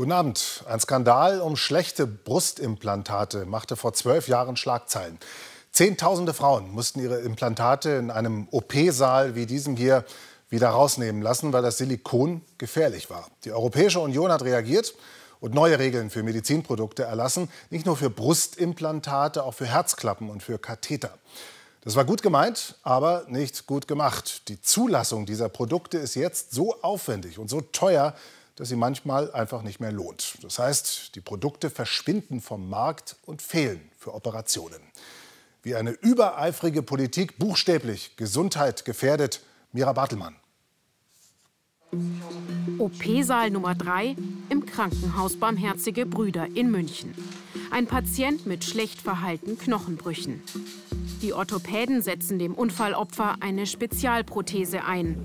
Guten Abend. Ein Skandal um schlechte Brustimplantate machte vor zwölf Jahren Schlagzeilen. Zehntausende Frauen mussten ihre Implantate in einem OP-Saal wie diesem hier wieder rausnehmen lassen, weil das Silikon gefährlich war. Die Europäische Union hat reagiert und neue Regeln für Medizinprodukte erlassen, nicht nur für Brustimplantate, auch für Herzklappen und für Katheter. Das war gut gemeint, aber nicht gut gemacht. Die Zulassung dieser Produkte ist jetzt so aufwendig und so teuer, dass sie manchmal einfach nicht mehr lohnt. Das heißt, die Produkte verschwinden vom Markt und fehlen für Operationen. Wie eine übereifrige Politik buchstäblich Gesundheit gefährdet, Mira Bartelmann. OP-Saal Nummer 3 im Krankenhaus Barmherzige Brüder in München. Ein Patient mit schlecht verheilten Knochenbrüchen. Die Orthopäden setzen dem Unfallopfer eine Spezialprothese ein.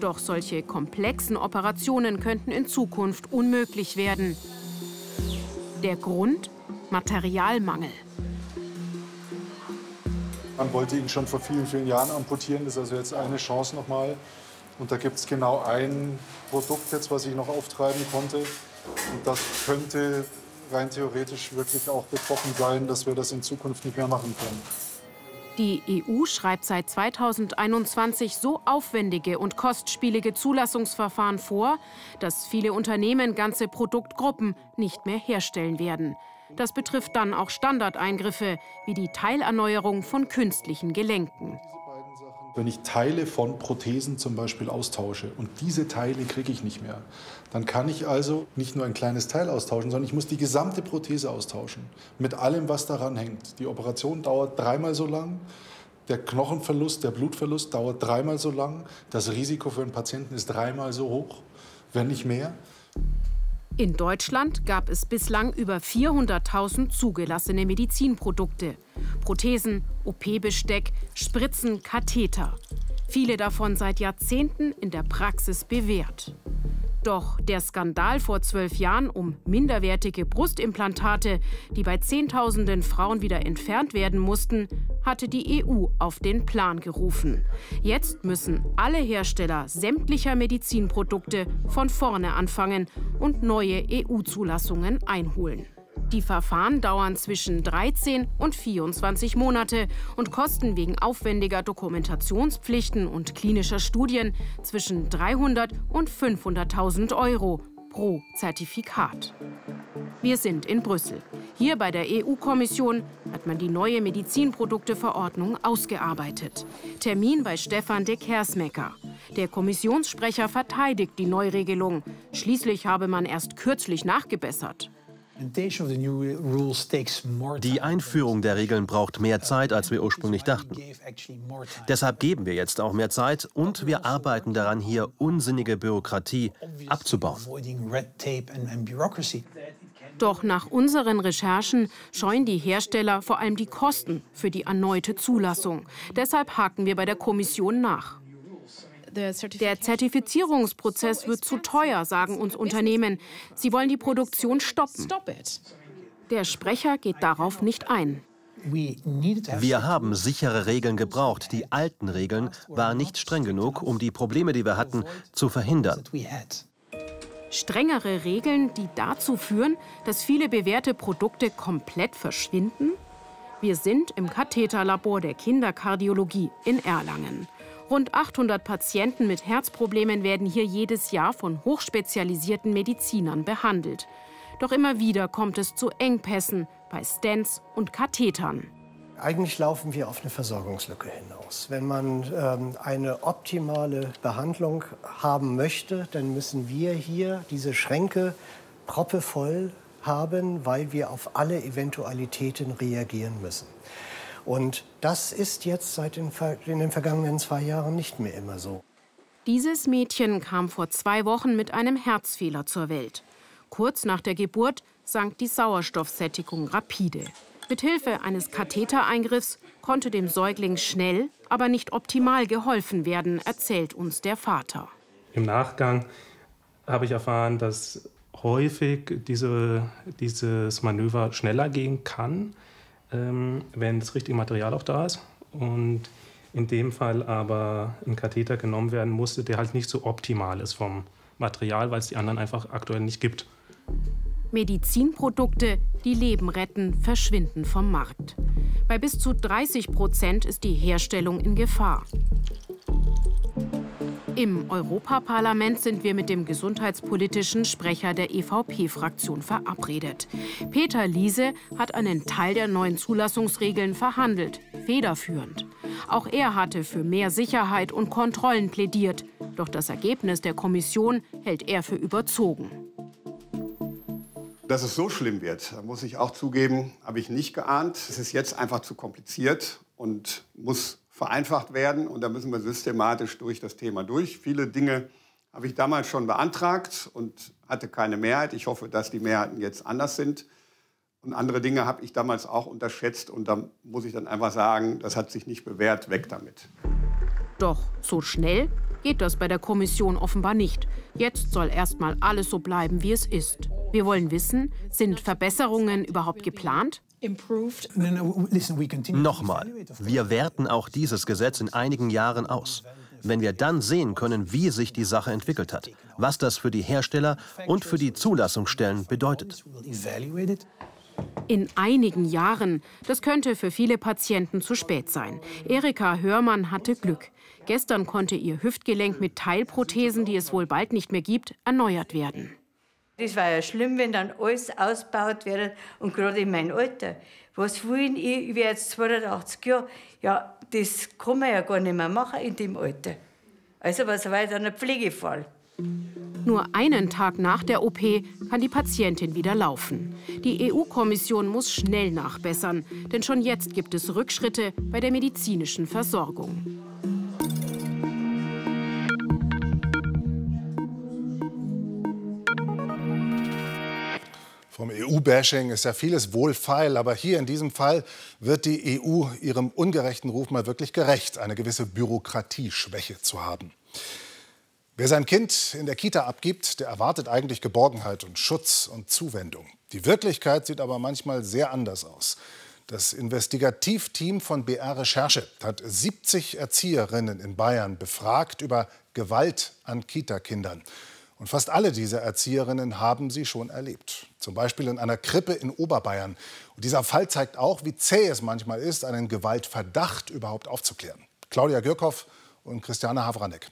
Doch solche komplexen Operationen könnten in Zukunft unmöglich werden. Der Grund? Materialmangel. Man wollte ihn schon vor vielen, vielen Jahren amputieren. Das ist also jetzt eine Chance nochmal. Und da gibt es genau ein Produkt jetzt, was ich noch auftreiben konnte. Und das könnte rein theoretisch wirklich auch betroffen sein, dass wir das in Zukunft nicht mehr machen können. Die EU schreibt seit 2021 so aufwendige und kostspielige Zulassungsverfahren vor, dass viele Unternehmen ganze Produktgruppen nicht mehr herstellen werden. Das betrifft dann auch Standardeingriffe wie die Teilerneuerung von künstlichen Gelenken. Wenn ich Teile von Prothesen zum Beispiel austausche und diese Teile kriege ich nicht mehr, dann kann ich also nicht nur ein kleines Teil austauschen, sondern ich muss die gesamte Prothese austauschen. Mit allem, was daran hängt. Die Operation dauert dreimal so lang. Der Knochenverlust, der Blutverlust dauert dreimal so lang. Das Risiko für einen Patienten ist dreimal so hoch, wenn nicht mehr. In Deutschland gab es bislang über 400.000 zugelassene Medizinprodukte. Prothesen, OP-Besteck, Spritzen, Katheter. Viele davon seit Jahrzehnten in der Praxis bewährt. Doch der Skandal vor zwölf Jahren um minderwertige Brustimplantate, die bei Zehntausenden Frauen wieder entfernt werden mussten, hatte die EU auf den Plan gerufen. Jetzt müssen alle Hersteller sämtlicher Medizinprodukte von vorne anfangen und neue EU-Zulassungen einholen. Die Verfahren dauern zwischen 13 und 24 Monate und kosten wegen aufwendiger Dokumentationspflichten und klinischer Studien zwischen 300 und 500.000 Euro pro Zertifikat. Wir sind in Brüssel. Hier bei der EU-Kommission hat man die neue Medizinprodukteverordnung ausgearbeitet. Termin bei Stefan de Kersmecker. Der Kommissionssprecher verteidigt die Neuregelung. Schließlich habe man erst kürzlich nachgebessert. Die Einführung der Regeln braucht mehr Zeit, als wir ursprünglich dachten. Deshalb geben wir jetzt auch mehr Zeit und wir arbeiten daran, hier unsinnige Bürokratie abzubauen. Doch nach unseren Recherchen scheuen die Hersteller vor allem die Kosten für die erneute Zulassung. Deshalb haken wir bei der Kommission nach. Der Zertifizierungsprozess wird zu teuer, sagen uns Unternehmen. Sie wollen die Produktion stoppen. Der Sprecher geht darauf nicht ein. Wir haben sichere Regeln gebraucht. Die alten Regeln waren nicht streng genug, um die Probleme, die wir hatten, zu verhindern. Strengere Regeln, die dazu führen, dass viele bewährte Produkte komplett verschwinden? Wir sind im Katheterlabor der Kinderkardiologie in Erlangen. Rund 800 Patienten mit Herzproblemen werden hier jedes Jahr von hochspezialisierten Medizinern behandelt. Doch immer wieder kommt es zu Engpässen bei Stents und Kathetern. Eigentlich laufen wir auf eine Versorgungslücke hinaus. Wenn man ähm, eine optimale Behandlung haben möchte, dann müssen wir hier diese Schränke proppevoll haben, weil wir auf alle Eventualitäten reagieren müssen. Und das ist jetzt seit den, in den vergangenen zwei Jahren nicht mehr immer so. Dieses Mädchen kam vor zwei Wochen mit einem Herzfehler zur Welt. Kurz nach der Geburt sank die Sauerstoffsättigung rapide. Mit Hilfe eines Kathetereingriffs konnte dem Säugling schnell, aber nicht optimal geholfen werden, erzählt uns der Vater. Im Nachgang habe ich erfahren, dass häufig diese, dieses Manöver schneller gehen kann, wenn das richtige Material auch da ist. Und in dem Fall aber ein Katheter genommen werden musste, der halt nicht so optimal ist vom Material, weil es die anderen einfach aktuell nicht gibt. Medizinprodukte, die Leben retten, verschwinden vom Markt. Bei bis zu 30 Prozent ist die Herstellung in Gefahr. Im Europaparlament sind wir mit dem gesundheitspolitischen Sprecher der EVP-Fraktion verabredet. Peter Liese hat einen Teil der neuen Zulassungsregeln verhandelt, federführend. Auch er hatte für mehr Sicherheit und Kontrollen plädiert. Doch das Ergebnis der Kommission hält er für überzogen. Dass es so schlimm wird, muss ich auch zugeben, habe ich nicht geahnt. Es ist jetzt einfach zu kompliziert und muss vereinfacht werden. Und da müssen wir systematisch durch das Thema durch. Viele Dinge habe ich damals schon beantragt und hatte keine Mehrheit. Ich hoffe, dass die Mehrheiten jetzt anders sind. Und andere Dinge habe ich damals auch unterschätzt. Und da muss ich dann einfach sagen, das hat sich nicht bewährt. Weg damit. Doch so schnell geht das bei der Kommission offenbar nicht. Jetzt soll erst mal alles so bleiben, wie es ist. Wir wollen wissen, sind Verbesserungen überhaupt geplant? Nochmal, wir werten auch dieses Gesetz in einigen Jahren aus. Wenn wir dann sehen können, wie sich die Sache entwickelt hat, was das für die Hersteller und für die Zulassungsstellen bedeutet. In einigen Jahren. Das könnte für viele Patienten zu spät sein. Erika Hörmann hatte Glück. Gestern konnte ihr Hüftgelenk mit Teilprothesen, die es wohl bald nicht mehr gibt, erneuert werden. Das war ja schlimm, wenn dann alles ausgebaut wird und gerade in meinem Alter. Was wollen ich, ich werde jetzt 82 Jahre, ja, das kann man ja gar nicht mehr machen in dem Alter. Also was war dann ein Pflegefall? Nur einen Tag nach der OP kann die Patientin wieder laufen. Die EU-Kommission muss schnell nachbessern, denn schon jetzt gibt es Rückschritte bei der medizinischen Versorgung. Vom EU-Bashing ist ja vieles wohlfeil, aber hier in diesem Fall wird die EU ihrem ungerechten Ruf mal wirklich gerecht, eine gewisse Bürokratieschwäche zu haben. Wer sein Kind in der Kita abgibt, der erwartet eigentlich Geborgenheit und Schutz und Zuwendung. Die Wirklichkeit sieht aber manchmal sehr anders aus. Das Investigativteam von BR Recherche hat 70 Erzieherinnen in Bayern befragt über Gewalt an Kitakindern. Und fast alle dieser Erzieherinnen haben sie schon erlebt. Zum Beispiel in einer Krippe in Oberbayern. Und dieser Fall zeigt auch, wie zäh es manchmal ist, einen Gewaltverdacht überhaupt aufzuklären. Claudia Gürkow und Christiane Havranek.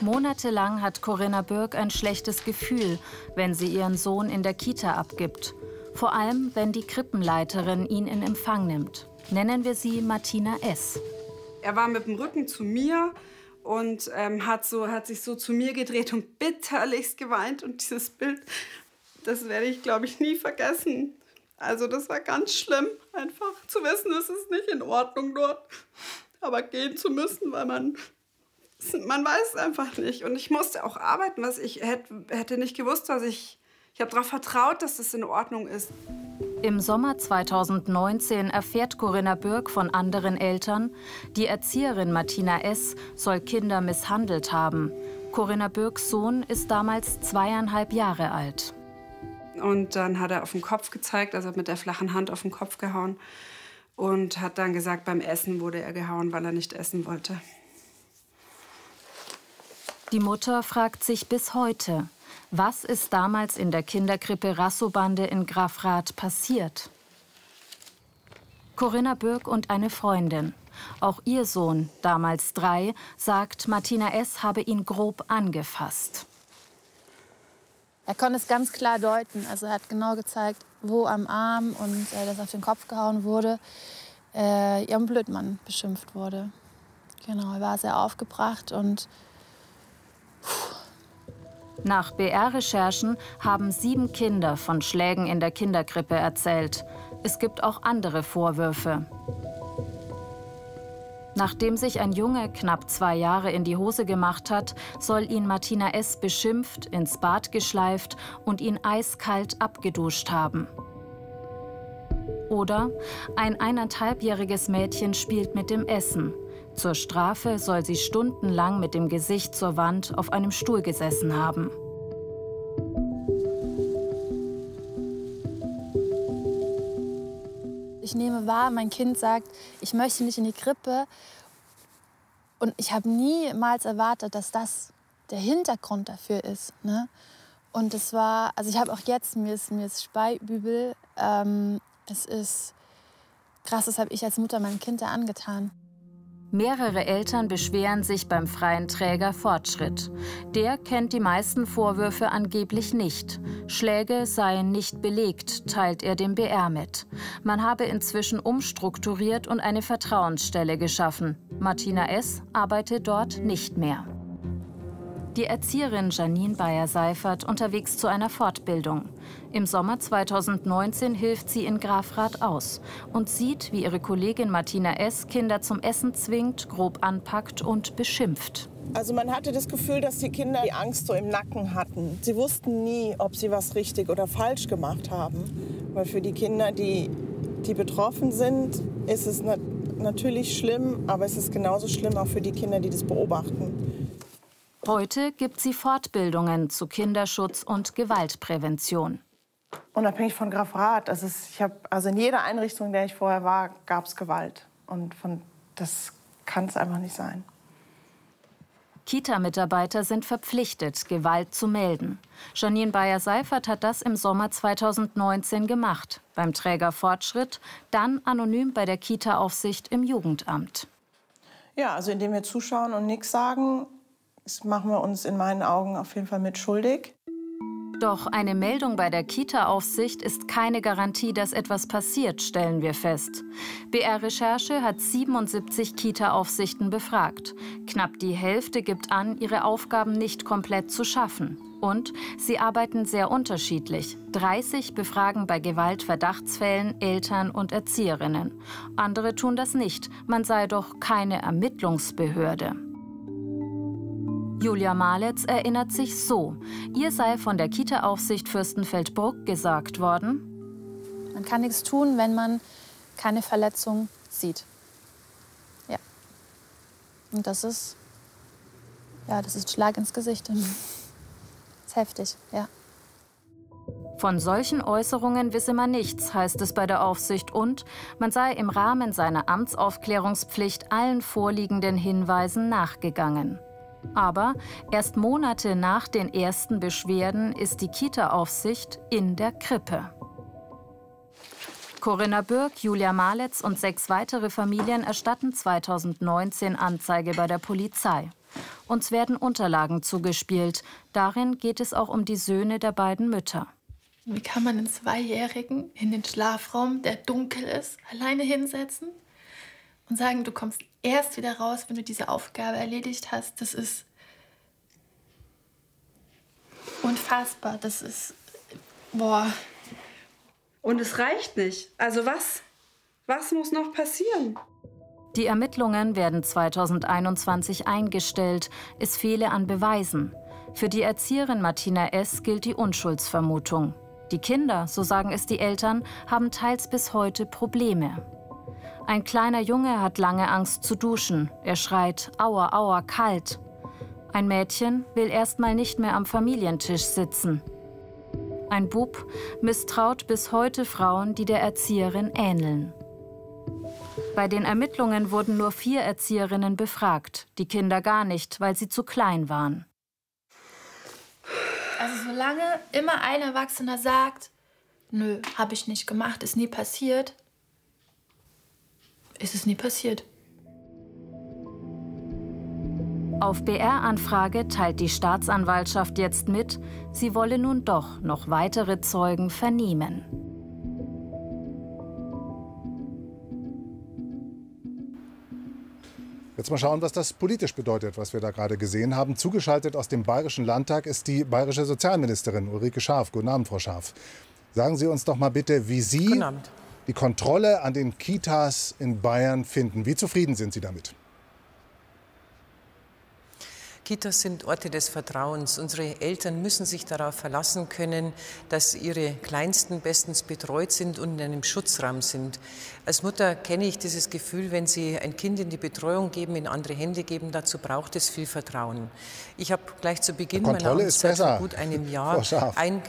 Monatelang hat Corinna Birk ein schlechtes Gefühl, wenn sie ihren Sohn in der Kita abgibt. Vor allem, wenn die Krippenleiterin ihn in Empfang nimmt. Nennen wir sie Martina S. Er war mit dem Rücken zu mir und ähm, hat, so, hat sich so zu mir gedreht und bitterlichst geweint. Und dieses Bild, das werde ich, glaube ich, nie vergessen. Also das war ganz schlimm, einfach zu wissen, es ist nicht in Ordnung dort. Aber gehen zu müssen, weil man, man weiß es einfach nicht. Und ich musste auch arbeiten, was ich hätte, hätte nicht gewusst, was ich, ich habe darauf vertraut, dass das in Ordnung ist. Im Sommer 2019 erfährt Corinna Birk von anderen Eltern, die Erzieherin Martina S. soll Kinder misshandelt haben. Corinna Birks Sohn ist damals zweieinhalb Jahre alt. Und dann hat er auf den Kopf gezeigt, also mit der flachen Hand auf den Kopf gehauen. Und hat dann gesagt, beim Essen wurde er gehauen, weil er nicht essen wollte. Die Mutter fragt sich bis heute, was ist damals in der Kinderkrippe Rassobande in Grafrath passiert? Corinna Birk und eine Freundin. Auch ihr Sohn, damals drei, sagt, Martina S. habe ihn grob angefasst. Er konnte es ganz klar deuten. Also er hat genau gezeigt, wo am Arm und äh, dass auf den Kopf gehauen wurde, äh, Jan Blödmann beschimpft wurde. Genau, er war sehr aufgebracht und nach BR-Recherchen haben sieben Kinder von Schlägen in der Kinderkrippe erzählt. Es gibt auch andere Vorwürfe. Nachdem sich ein Junge knapp zwei Jahre in die Hose gemacht hat, soll ihn Martina S. beschimpft, ins Bad geschleift und ihn eiskalt abgeduscht haben. Oder ein eineinhalbjähriges Mädchen spielt mit dem Essen. Zur Strafe soll sie stundenlang mit dem Gesicht zur Wand auf einem Stuhl gesessen haben. Ich nehme wahr, mein Kind sagt, ich möchte nicht in die Krippe. Und ich habe niemals erwartet, dass das der Hintergrund dafür ist. Ne? Und es war, also ich habe auch jetzt, mir ist, mir ist Speibübel. Ähm, es ist krass, das habe ich als Mutter meinem Kind da angetan. Mehrere Eltern beschweren sich beim freien Träger Fortschritt. Der kennt die meisten Vorwürfe angeblich nicht. Schläge seien nicht belegt, teilt er dem BR mit. Man habe inzwischen umstrukturiert und eine Vertrauensstelle geschaffen. Martina S. arbeitet dort nicht mehr. Die Erzieherin Janine Bayer-Seifert unterwegs zu einer Fortbildung. Im Sommer 2019 hilft sie in Grafrath aus und sieht, wie ihre Kollegin Martina S. Kinder zum Essen zwingt, grob anpackt und beschimpft. Also man hatte das Gefühl, dass die Kinder die Angst so im Nacken hatten. Sie wussten nie, ob sie was richtig oder falsch gemacht haben. Weil für die Kinder, die, die betroffen sind, ist es nat natürlich schlimm, aber es ist genauso schlimm auch für die Kinder, die das beobachten. Heute gibt sie Fortbildungen zu Kinderschutz und Gewaltprävention. Unabhängig von Graf Rath, also ich habe also in jeder Einrichtung, in der ich vorher war, gab es Gewalt und von das kann es einfach nicht sein. Kita-Mitarbeiter sind verpflichtet, Gewalt zu melden. Janine Bayer-Seifert hat das im Sommer 2019 gemacht. Beim Träger Fortschritt, dann anonym bei der Kita-Aufsicht im Jugendamt. Ja, also indem wir zuschauen und nichts sagen, das machen wir uns in meinen Augen auf jeden Fall mit schuldig. Doch eine Meldung bei der Kita-Aufsicht ist keine Garantie, dass etwas passiert, stellen wir fest. BR Recherche hat 77 Kita-Aufsichten befragt. Knapp die Hälfte gibt an, ihre Aufgaben nicht komplett zu schaffen. Und sie arbeiten sehr unterschiedlich. 30 befragen bei Gewaltverdachtsfällen Eltern und Erzieherinnen. Andere tun das nicht. Man sei doch keine Ermittlungsbehörde. Julia Maletz erinnert sich so. Ihr sei von der Kita-Aufsicht Fürstenfeldbruck gesagt worden, man kann nichts tun, wenn man keine Verletzung sieht. Ja. Und das ist, ja, das ist Schlag ins Gesicht. Das ist heftig, ja. Von solchen Äußerungen wisse man nichts, heißt es bei der Aufsicht, und man sei im Rahmen seiner Amtsaufklärungspflicht allen vorliegenden Hinweisen nachgegangen. Aber erst Monate nach den ersten Beschwerden ist die Kita-Aufsicht in der Krippe. Corinna Bürg, Julia Maletz und sechs weitere Familien erstatten 2019 Anzeige bei der Polizei. Uns werden Unterlagen zugespielt. Darin geht es auch um die Söhne der beiden Mütter. Wie kann man einen Zweijährigen in den Schlafraum, der dunkel ist, alleine hinsetzen und sagen, du kommst erst wieder raus, wenn du diese Aufgabe erledigt hast. Das ist unfassbar. Das ist, boah. Und es reicht nicht. Also was, was muss noch passieren? Die Ermittlungen werden 2021 eingestellt. Es fehle an Beweisen. Für die Erzieherin Martina S. gilt die Unschuldsvermutung. Die Kinder, so sagen es die Eltern, haben teils bis heute Probleme. Ein kleiner Junge hat lange Angst zu duschen. Er schreit, aua, aua, kalt. Ein Mädchen will erstmal nicht mehr am Familientisch sitzen. Ein Bub misstraut bis heute Frauen, die der Erzieherin ähneln. Bei den Ermittlungen wurden nur vier Erzieherinnen befragt, die Kinder gar nicht, weil sie zu klein waren. Also solange immer ein Erwachsener sagt, nö, habe ich nicht gemacht, ist nie passiert, ist es nie passiert. Auf BR-Anfrage teilt die Staatsanwaltschaft jetzt mit, sie wolle nun doch noch weitere Zeugen vernehmen. Jetzt mal schauen, was das politisch bedeutet, was wir da gerade gesehen haben. Zugeschaltet aus dem Bayerischen Landtag ist die bayerische Sozialministerin Ulrike Schaaf. Guten Abend, Frau Schaaf. Sagen Sie uns doch mal bitte, wie Sie die Kontrolle an den Kitas in Bayern finden. Wie zufrieden sind Sie damit? Kitas sind Orte des Vertrauens. Unsere Eltern müssen sich darauf verlassen können, dass ihre Kleinsten bestens betreut sind und in einem Schutzraum sind. Als Mutter kenne ich dieses Gefühl, wenn Sie ein Kind in die Betreuung geben, in andere Hände geben, dazu braucht es viel Vertrauen. Ich habe gleich zu Beginn meiner Amtszeit vor gut einem Jahr ein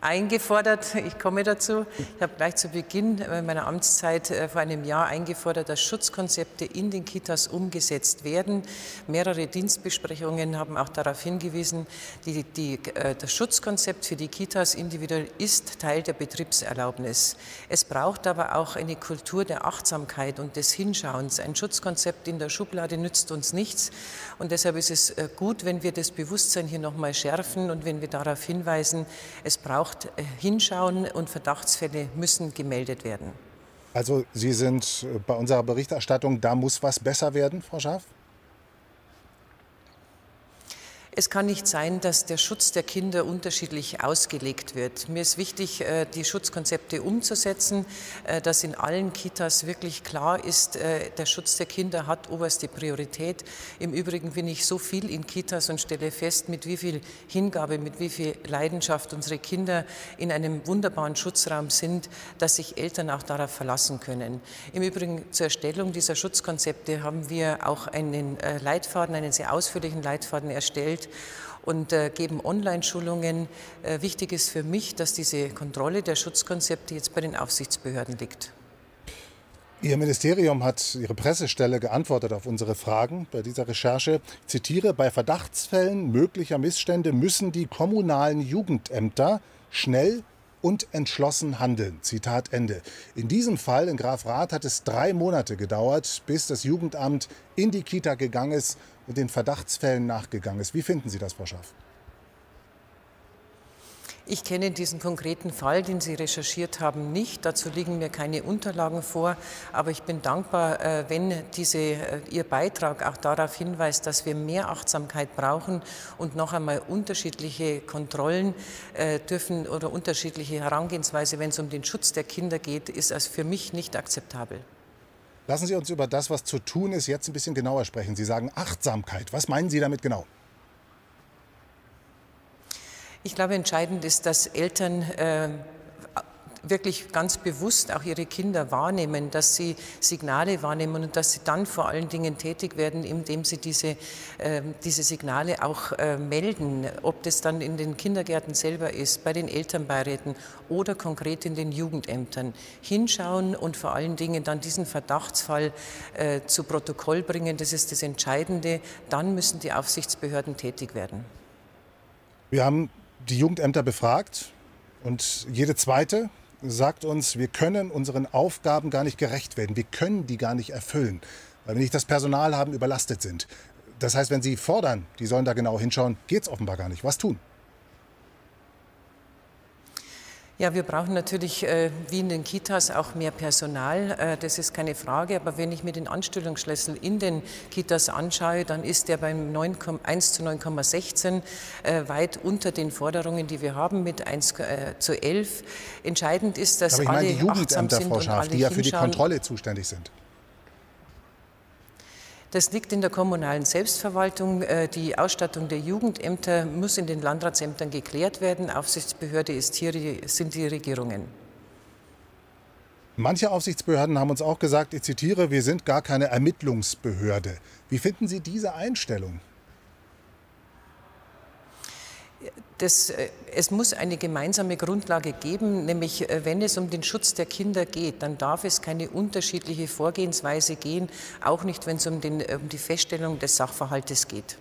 eingefordert, ich komme dazu, ich habe gleich zu Beginn meiner Amtszeit äh, vor einem Jahr eingefordert, dass Schutzkonzepte in den Kitas umgesetzt werden. Mehrere Dienstbesprechungen haben auch darauf hingewiesen, die, die, äh, das Schutzkonzept für die Kitas individuell ist Teil der Betriebserlaubnis. Es braucht aber auch eine Kultur der Achtsamkeit und des Hinschauens. Ein Schutzkonzept in der Schublade nützt uns nichts und deshalb ist es äh, gut, wenn wir das Bewusstsein hier noch mal schärfen und wenn wir darauf hinweisen, es braucht braucht äh, hinschauen und Verdachtsfälle müssen gemeldet werden. Also Sie sind äh, bei unserer Berichterstattung, da muss was besser werden, Frau Schaaf? Es kann nicht sein, dass der Schutz der Kinder unterschiedlich ausgelegt wird. Mir ist wichtig, äh, die Schutzkonzepte umzusetzen, äh, dass in allen Kitas wirklich klar ist, äh, der Schutz der Kinder hat oberste Priorität. Im Übrigen bin ich so viel in Kitas und stelle fest, mit wie viel Hingabe, mit wie viel Leidenschaft unsere Kinder in einem wunderbaren Schutzraum sind, dass sich Eltern auch darauf verlassen können. Im Übrigen zur Erstellung dieser Schutzkonzepte haben wir auch einen Leitfaden, einen sehr ausführlichen Leitfaden erstellt, und äh, geben Online-Schulungen. Äh, wichtig ist für mich, dass diese Kontrolle der Schutzkonzepte jetzt bei den Aufsichtsbehörden liegt. Ihr Ministerium hat Ihre Pressestelle geantwortet auf unsere Fragen bei dieser Recherche. Ich zitiere, bei Verdachtsfällen möglicher Missstände müssen die kommunalen Jugendämter schnell und entschlossen handeln. Zitat Ende. In diesem Fall in Graf Rath hat es drei Monate gedauert, bis das Jugendamt in die Kita gegangen ist den Verdachtsfällen nachgegangen ist. Wie finden Sie das, Frau Schaff? Ich kenne diesen konkreten Fall, den Sie recherchiert haben, nicht. Dazu liegen mir keine Unterlagen vor. Aber ich bin dankbar, äh, wenn diese, äh, Ihr Beitrag auch darauf hinweist, dass wir mehr Achtsamkeit brauchen und noch einmal unterschiedliche Kontrollen äh, dürfen oder unterschiedliche Herangehensweise, wenn es um den Schutz der Kinder geht, ist als für mich nicht akzeptabel. Lassen Sie uns über das, was zu tun ist, jetzt ein bisschen genauer sprechen. Sie sagen Achtsamkeit. Was meinen Sie damit genau? Ich glaube, entscheidend ist, dass Eltern äh, wirklich ganz bewusst auch ihre Kinder wahrnehmen, dass sie Signale wahrnehmen und dass sie dann vor allen Dingen tätig werden, indem sie diese, äh, diese Signale auch äh, melden, ob das dann in den Kindergärten selber ist, bei den Elternbeiräten oder konkret in den Jugendämtern. Hinschauen und vor allen Dingen dann diesen Verdachtsfall äh, zu Protokoll bringen, das ist das Entscheidende. Dann müssen die Aufsichtsbehörden tätig werden. Wir haben die Jugendämter befragt und jede zweite sagt uns, wir können unseren Aufgaben gar nicht gerecht werden. Wir können die gar nicht erfüllen, weil wir nicht das Personal haben, überlastet sind. Das heißt, wenn Sie fordern, die sollen da genau hinschauen, geht es offenbar gar nicht. Was tun? Ja, wir brauchen natürlich äh, wie in den Kitas auch mehr Personal. Äh, das ist keine Frage. Aber wenn ich mir den Anstellungsschlüssel in den Kitas anschaue, dann ist der beim 9, 1 zu 9,16 äh, weit unter den Forderungen, die wir haben mit 1 äh, zu 11. Entscheidend ist, dass Aber ich alle meine die Jugendämter, Frau alle die ja für die. Kontrolle zuständig sind. Das liegt in der kommunalen Selbstverwaltung. Äh, Die Ausstattung der Jugendämter muss in den Landratsämtern geklärt werden. Aufsichtsbehörde ist hier sind die Regierungen. Manche Aufsichtsbehörden haben uns auch gesagt, ich zitiere, wir sind gar keine Ermittlungsbehörde. Wie finden Sie diese Einstellung? Das, äh, es muss eine gemeinsame Grundlage geben, nämlich äh, wenn es um den Schutz der Kinder geht, dann darf es keine unterschiedliche Vorgehensweise gehen, auch nicht, wenn es um, den, äh, um die Feststellung des Sachverhaltes geht.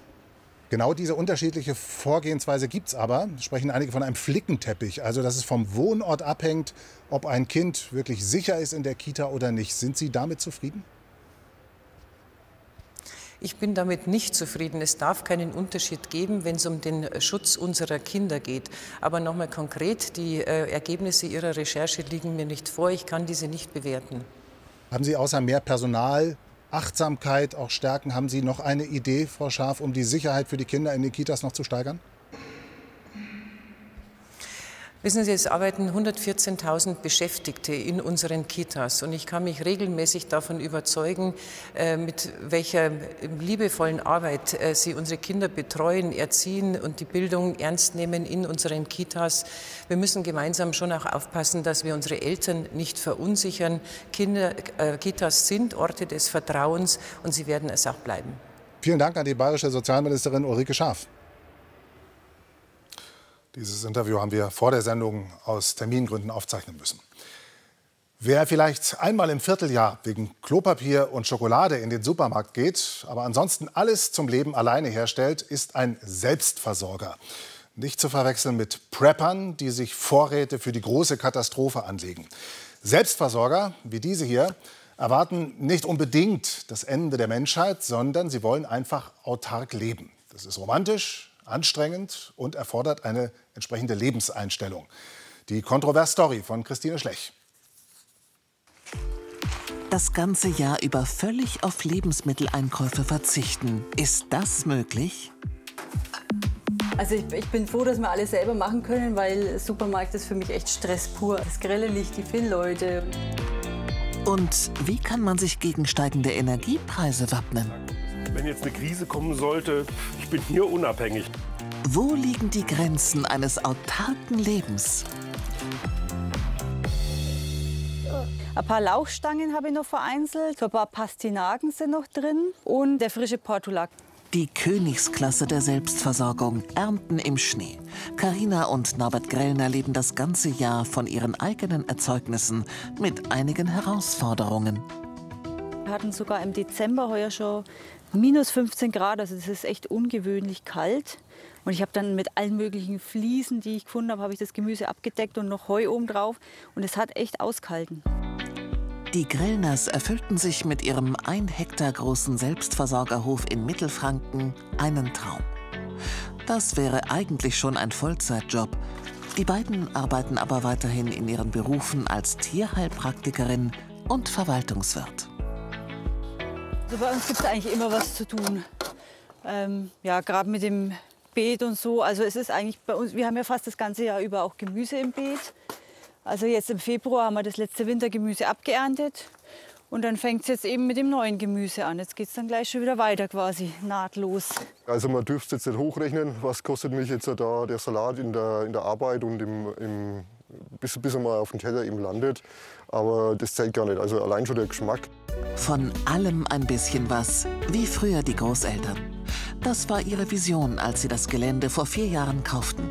Genau diese unterschiedliche Vorgehensweise gibt es aber, sprechen einige von einem Flickenteppich, also dass es vom Wohnort abhängt, ob ein Kind wirklich sicher ist in der Kita oder nicht. Sind Sie damit zufrieden? Ich bin damit nicht zufrieden. Es darf keinen Unterschied geben, wenn es um den Schutz unserer Kinder geht. Aber nochmal konkret, die äh, Ergebnisse Ihrer Recherche liegen mir nicht vor. Ich kann diese nicht bewerten. Haben Sie außer mehr Personal, Achtsamkeit auch stärken, haben Sie noch eine Idee, Frau Schaaf, um die Sicherheit für die Kinder in den Kitas noch zu steigern? Wissen Sie, es arbeiten 114.000 Beschäftigte in unseren Kitas und ich kann mich regelmäßig davon überzeugen, äh, mit welcher liebevollen Arbeit äh, sie unsere Kinder betreuen, erziehen und die Bildung ernst nehmen in unseren Kitas. Wir müssen gemeinsam schon auch aufpassen, dass wir unsere Eltern nicht verunsichern. Kinder, äh, Kitas sind Orte des Vertrauens und sie werden es auch bleiben. Vielen Dank an die bayerische Sozialministerin Ulrike Schaaf. Dieses Interview haben wir vor der Sendung aus Termingründen aufzeichnen müssen. Wer vielleicht einmal im Vierteljahr wegen Klopapier und Schokolade in den Supermarkt geht, aber ansonsten alles zum Leben alleine herstellt, ist ein Selbstversorger. Nicht zu verwechseln mit Preppern, die sich Vorräte für die große Katastrophe anlegen. Selbstversorger, wie diese hier, erwarten nicht unbedingt das Ende der Menschheit, sondern sie wollen einfach autark leben. Das ist romantisch, anstrengend und erfordert eine entsprechende Lebenseinstellung. Die Kontrovers-Story von Christine Schlech das ganze Jahr über völlig auf Lebensmitteleinkäufe verzichten. Ist das möglich? Also ich, ich, bin froh, dass wir alles selber machen können, weil Supermarkt ist für mich echt Stress pur. Das grelle Licht, die vielen Leute. Und wie kann man sich gegen steigende Energiepreise wappnen? Wenn jetzt eine Krise kommen sollte, ich bin hier unabhängig. Wo liegen die Grenzen eines autarken Lebens? Ein paar Lauchstangen habe ich noch vereinzelt, so ein paar Pastinaken sind noch drin und der frische Portulak. Die Königsklasse der Selbstversorgung, Ernten im Schnee. Karina und Norbert Grellner leben das ganze Jahr von ihren eigenen Erzeugnissen mit einigen Herausforderungen. Wir hatten sogar im Dezember heuer schon minus 15 Grad, also das ist echt ungewöhnlich kalt. Und ich habe dann mit allen möglichen Fliesen, die ich gefunden habe, habe ich das Gemüse abgedeckt und noch Heu oben drauf. Und es hat echt ausgehalten. Die Grillners erfüllten sich mit ihrem ein Hektar großen Selbstversorgerhof in Mittelfranken einen Traum. Das wäre eigentlich schon ein Vollzeitjob. Die beiden arbeiten aber weiterhin in ihren Berufen als Tierheilpraktikerin und Verwaltungswirt. Also bei uns gibt es eigentlich immer was zu tun. Ähm, ja, gerade mit dem Beet und so. Also es ist eigentlich bei uns, wir haben ja fast das ganze Jahr über auch Gemüse im Beet. Also jetzt im Februar haben wir das letzte Wintergemüse abgeerntet. Und dann fängt es jetzt eben mit dem neuen Gemüse an. Jetzt geht es dann gleich schon wieder weiter quasi, nahtlos. Also man dürfte jetzt nicht hochrechnen, was kostet mich jetzt da der Salat in der, in der Arbeit und im, im, bis, bis er mal auf den Teller eben landet. Aber das zählt gar nicht, also allein schon der Geschmack. Von allem ein bisschen was, wie früher die Großeltern. Das war ihre Vision, als sie das Gelände vor vier Jahren kauften.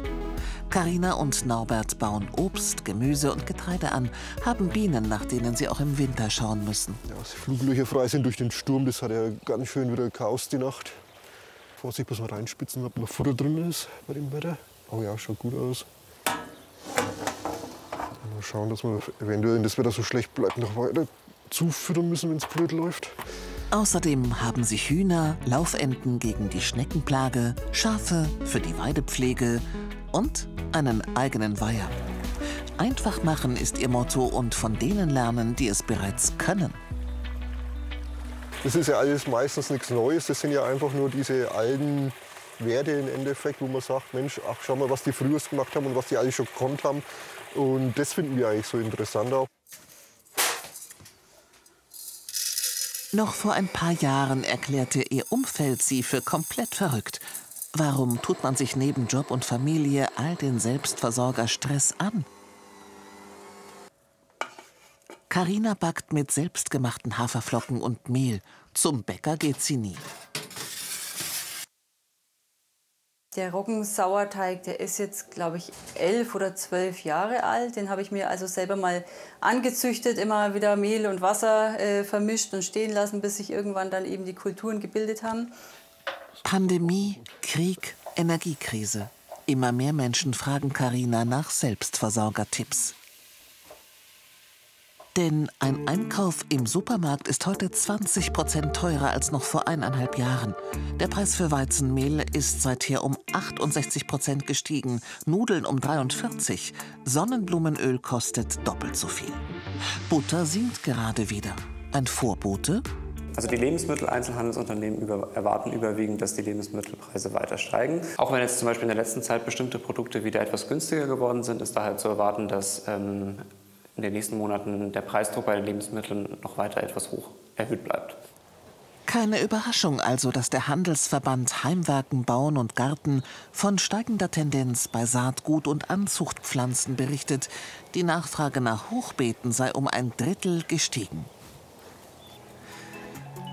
Karina und Norbert bauen Obst, Gemüse und Getreide an, haben Bienen, nach denen sie auch im Winter schauen müssen. Ja, dass die Fluglöcher frei sind durch den Sturm, das hat ja ganz schön wieder Chaos die Nacht. Vorsicht, dass wir reinspitzen, ob noch Futter drin ist bei dem Wetter. Oh ja, schaut gut aus. Mal schauen, dass wir eventuell, wenn das Wetter so schlecht bleibt, noch weiter zufüttern müssen, wenn es blöd läuft. Außerdem haben sie Hühner, Laufenten gegen die Schneckenplage, Schafe für die Weidepflege und einen eigenen Weiher. Einfach machen ist ihr Motto und von denen lernen, die es bereits können. Das ist ja alles meistens nichts Neues. Das sind ja einfach nur diese alten Werte im Endeffekt, wo man sagt, Mensch, ach schau mal, was die früher gemacht haben und was die alle schon gekonnt haben. Und das finden wir eigentlich so interessant auch. Noch vor ein paar Jahren erklärte ihr Umfeld sie für komplett verrückt. Warum tut man sich neben Job und Familie all den Selbstversorgerstress an? Karina backt mit selbstgemachten Haferflocken und Mehl. Zum Bäcker geht sie nie. Der Roggensauerteig, der ist jetzt, glaube ich, elf oder zwölf Jahre alt. Den habe ich mir also selber mal angezüchtet, immer wieder Mehl und Wasser äh, vermischt und stehen lassen, bis sich irgendwann dann eben die Kulturen gebildet haben. Pandemie, Krieg, Energiekrise. Immer mehr Menschen fragen Karina nach Selbstversorgertipps. Denn ein Einkauf im Supermarkt ist heute 20 Prozent teurer als noch vor eineinhalb Jahren. Der Preis für Weizenmehl ist seither um 68 Prozent gestiegen, Nudeln um 43. Sonnenblumenöl kostet doppelt so viel. Butter sinkt gerade wieder. Ein Vorbote? Also die Lebensmitteleinzelhandelsunternehmen über, erwarten überwiegend, dass die Lebensmittelpreise weiter steigen. Auch wenn jetzt zum Beispiel in der letzten Zeit bestimmte Produkte wieder etwas günstiger geworden sind, ist daher zu erwarten, dass ähm, in den nächsten Monaten der Preisdruck bei den Lebensmitteln noch weiter etwas hoch erhöht bleibt. Keine Überraschung also, dass der Handelsverband Heimwerken, Bauen und Garten von steigender Tendenz bei Saatgut und Anzuchtpflanzen berichtet. Die Nachfrage nach Hochbeeten sei um ein Drittel gestiegen.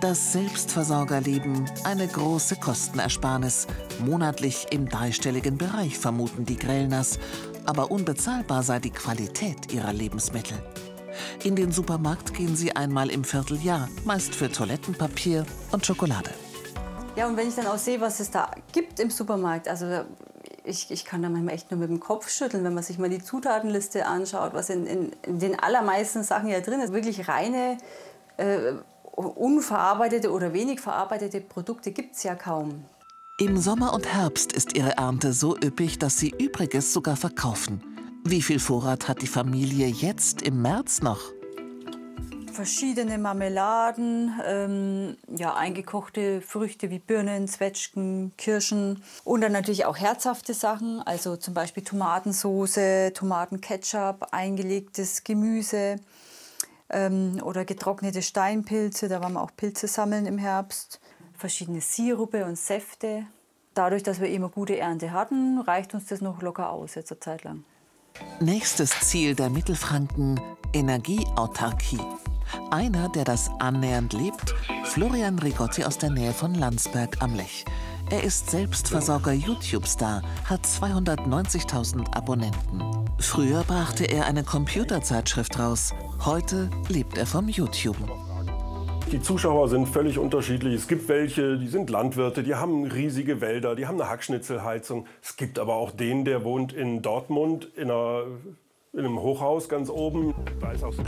Das Selbstversorgerleben eine große Kostenersparnis. Monatlich im dreistelligen Bereich vermuten die Grellners. Aber unbezahlbar sei die Qualität ihrer Lebensmittel. In den Supermarkt gehen sie einmal im Vierteljahr, meist für Toilettenpapier und Schokolade. Ja, und wenn ich dann auch sehe, was es da gibt im Supermarkt, also ich, ich kann da manchmal echt nur mit dem Kopf schütteln, wenn man sich mal die Zutatenliste anschaut, was in, in, in den allermeisten Sachen ja drin ist. Wirklich reine, äh, unverarbeitete oder wenig verarbeitete Produkte gibt es ja kaum. Im Sommer und Herbst ist ihre Ernte so üppig, dass sie Übriges sogar verkaufen. Wie viel Vorrat hat die Familie jetzt im März noch? verschiedene Marmeladen, ähm, ja, eingekochte Früchte wie Birnen, Zwetschgen, Kirschen und dann natürlich auch herzhafte Sachen, also zum Beispiel Tomatensoße, Tomatenketchup, eingelegtes Gemüse ähm, oder getrocknete Steinpilze, da waren wir auch Pilze sammeln im Herbst, verschiedene Sirupe und Säfte. Dadurch, dass wir immer gute Ernte hatten, reicht uns das noch locker aus jetzt eine Zeit lang. Nächstes Ziel der Mittelfranken Energieautarkie. Einer, der das annähernd lebt, Florian Rigotti aus der Nähe von Landsberg am Lech. Er ist Selbstversorger YouTube-Star, hat 290.000 Abonnenten. Früher brachte er eine Computerzeitschrift raus. Heute lebt er vom YouTube. Die Zuschauer sind völlig unterschiedlich. Es gibt welche, die sind Landwirte, die haben riesige Wälder, die haben eine Hackschnitzelheizung. Es gibt aber auch den, der wohnt in Dortmund in einer in einem Hochhaus ganz oben.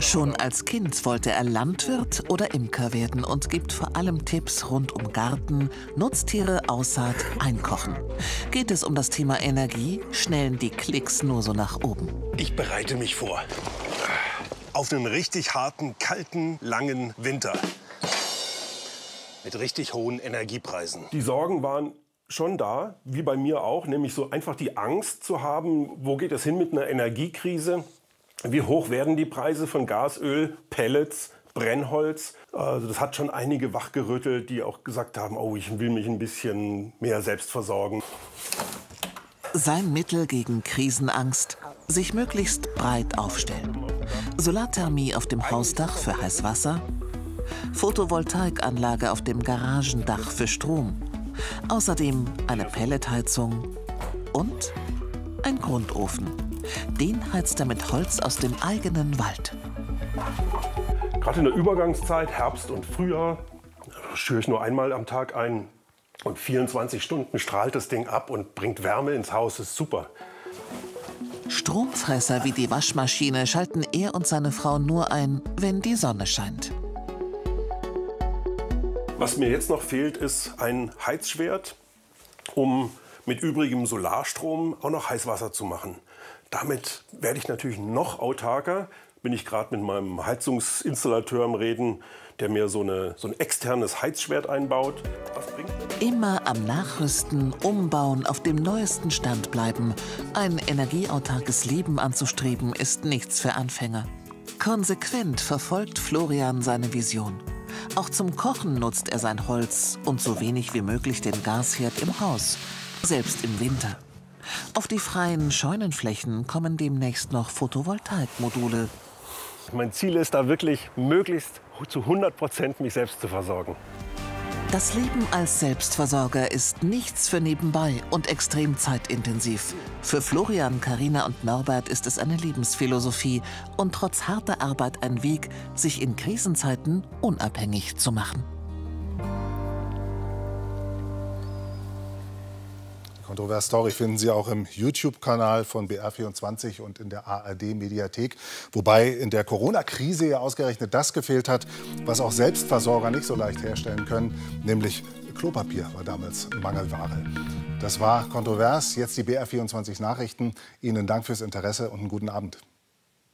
Schon als Kind wollte er Landwirt oder Imker werden und gibt vor allem Tipps rund um Garten, Nutztiere, Aussaat, Einkochen. Geht es um das Thema Energie, schnellen die Klicks nur so nach oben. Ich bereite mich vor. Auf einen richtig harten, kalten, langen Winter. Mit richtig hohen Energiepreisen. Die Sorgen waren schon da, wie bei mir auch, nämlich so einfach die Angst zu haben, wo geht es hin mit einer Energiekrise? Wie hoch werden die Preise von Gas, Öl, Pellets, Brennholz? Also das hat schon einige wachgerüttelt, die auch gesagt haben, oh, ich will mich ein bisschen mehr selbst versorgen. Sein Mittel gegen Krisenangst, sich möglichst breit aufstellen. Solarthermie auf dem Hausdach für Heißwasser, Photovoltaikanlage auf dem Garagendach für Strom Außerdem eine Pelletheizung und ein Grundofen. Den heizt er mit Holz aus dem eigenen Wald. Gerade in der Übergangszeit, Herbst und Frühjahr, schüre ich nur einmal am Tag ein. Und 24 Stunden strahlt das Ding ab und bringt Wärme ins Haus. Das ist super. Stromfresser wie die Waschmaschine schalten er und seine Frau nur ein, wenn die Sonne scheint. Was mir jetzt noch fehlt, ist ein Heizschwert, um mit übrigem Solarstrom auch noch Heißwasser zu machen. Damit werde ich natürlich noch autarker. Bin ich gerade mit meinem Heizungsinstallateur am Reden, der mir so, eine, so ein externes Heizschwert einbaut. Immer am Nachrüsten, Umbauen, auf dem neuesten Stand bleiben. Ein energieautarkes Leben anzustreben, ist nichts für Anfänger. Konsequent verfolgt Florian seine Vision. Auch zum Kochen nutzt er sein Holz und so wenig wie möglich den Gasherd im Haus, selbst im Winter. Auf die freien Scheunenflächen kommen demnächst noch Photovoltaikmodule. Mein Ziel ist da wirklich möglichst zu 100 Prozent mich selbst zu versorgen. Das Leben als Selbstversorger ist nichts für nebenbei und extrem zeitintensiv. Für Florian, Karina und Norbert ist es eine Lebensphilosophie und trotz harter Arbeit ein Weg, sich in Krisenzeiten unabhängig zu machen. Kontrovers Story finden Sie auch im YouTube-Kanal von BR24 und in der ARD-Mediathek. Wobei in der Corona-Krise ja ausgerechnet das gefehlt hat, was auch Selbstversorger nicht so leicht herstellen können, nämlich Klopapier war damals Mangelware. Das war kontrovers. Jetzt die BR24 Nachrichten. Ihnen Dank fürs Interesse und einen guten Abend.